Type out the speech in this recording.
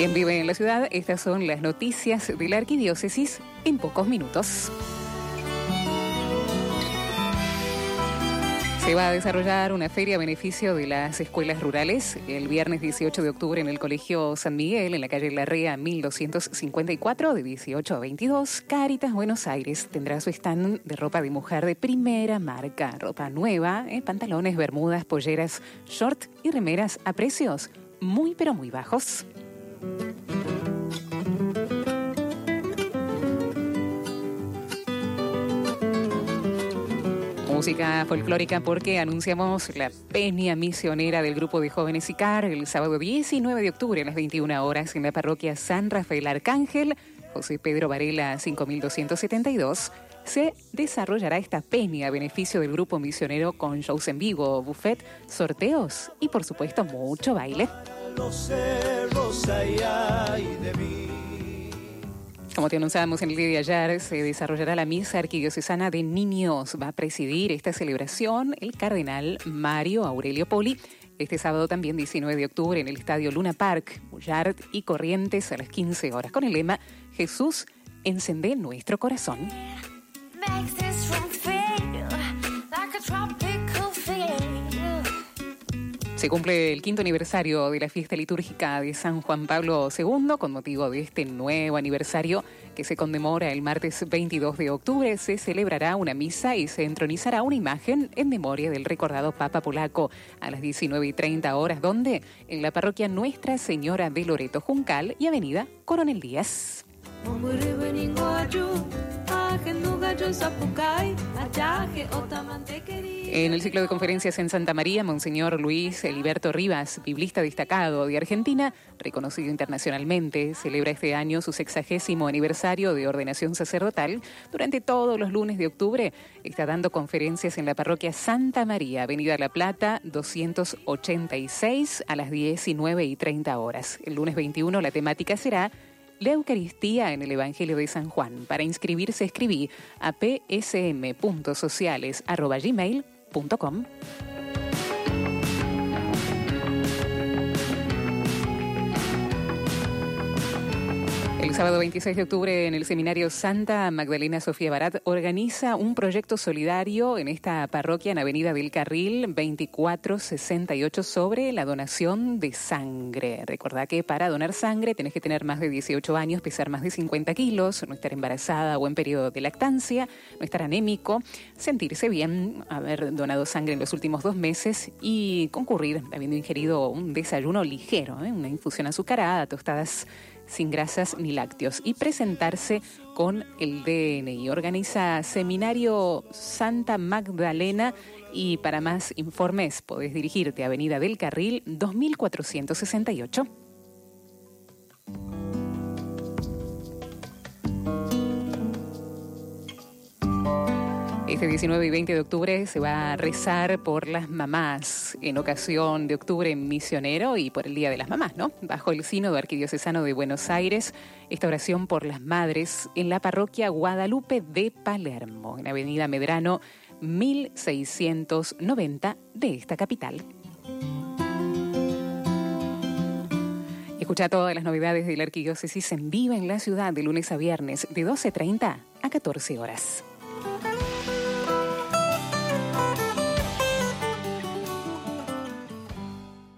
Quien vive en la ciudad, estas son las noticias de la arquidiócesis en pocos minutos. Se va a desarrollar una feria a beneficio de las escuelas rurales el viernes 18 de octubre en el Colegio San Miguel, en la calle Larrea 1254, de 18 a 22. Caritas Buenos Aires tendrá su stand de ropa de mujer de primera marca, ropa nueva, eh, pantalones, bermudas, polleras, short y remeras a precios muy pero muy bajos. Música folclórica porque anunciamos la peña misionera del grupo de jóvenes ICAR el sábado 19 de octubre a las 21 horas en la parroquia San Rafael Arcángel, José Pedro Varela 5272 se desarrollará esta peña a beneficio del grupo misionero con shows en vivo, buffet, sorteos y por supuesto mucho baile. Como te en el día de ayer, se desarrollará la misa arquidiocesana de niños. Va a presidir esta celebración el cardenal Mario Aurelio Poli. Este sábado también 19 de octubre en el estadio Luna Park, Bullard y Corrientes a las 15 horas con el lema Jesús, encende nuestro corazón. Se cumple el quinto aniversario de la fiesta litúrgica de San Juan Pablo II. Con motivo de este nuevo aniversario que se conmemora el martes 22 de octubre, se celebrará una misa y se entronizará una imagen en memoria del recordado Papa polaco a las 19 y 30 horas, donde en la parroquia Nuestra Señora de Loreto Juncal y Avenida Coronel Díaz. En el ciclo de conferencias en Santa María, Monseñor Luis Eliberto Rivas, biblista destacado de Argentina, reconocido internacionalmente, celebra este año su sexagésimo aniversario de ordenación sacerdotal. Durante todos los lunes de octubre está dando conferencias en la parroquia Santa María, Avenida La Plata, 286, a las 19 y 30 horas. El lunes 21 la temática será la Eucaristía en el Evangelio de San Juan. Para inscribirse escribí a psm.sociales.gmail.com. sábado 26 de octubre en el seminario Santa Magdalena Sofía Barat organiza un proyecto solidario en esta parroquia en Avenida del Carril 2468 sobre la donación de sangre. Recordá que para donar sangre tenés que tener más de 18 años, pesar más de 50 kilos, no estar embarazada o en periodo de lactancia, no estar anémico, sentirse bien, haber donado sangre en los últimos dos meses y concurrir habiendo ingerido un desayuno ligero, ¿eh? una infusión azucarada, tostadas sin grasas ni lácteos y presentarse con el DNI. Organiza Seminario Santa Magdalena y para más informes podés dirigirte a Avenida del Carril 2468. Este 19 y 20 de octubre se va a rezar por las mamás en ocasión de octubre misionero y por el Día de las Mamás, ¿no? Bajo el Sínodo Arquidiocesano de Buenos Aires, esta oración por las madres en la parroquia Guadalupe de Palermo, en Avenida Medrano 1690 de esta capital. Escucha todas las novedades de la arquidiócesis en vivo en la ciudad de lunes a viernes de 12.30 a 14 horas.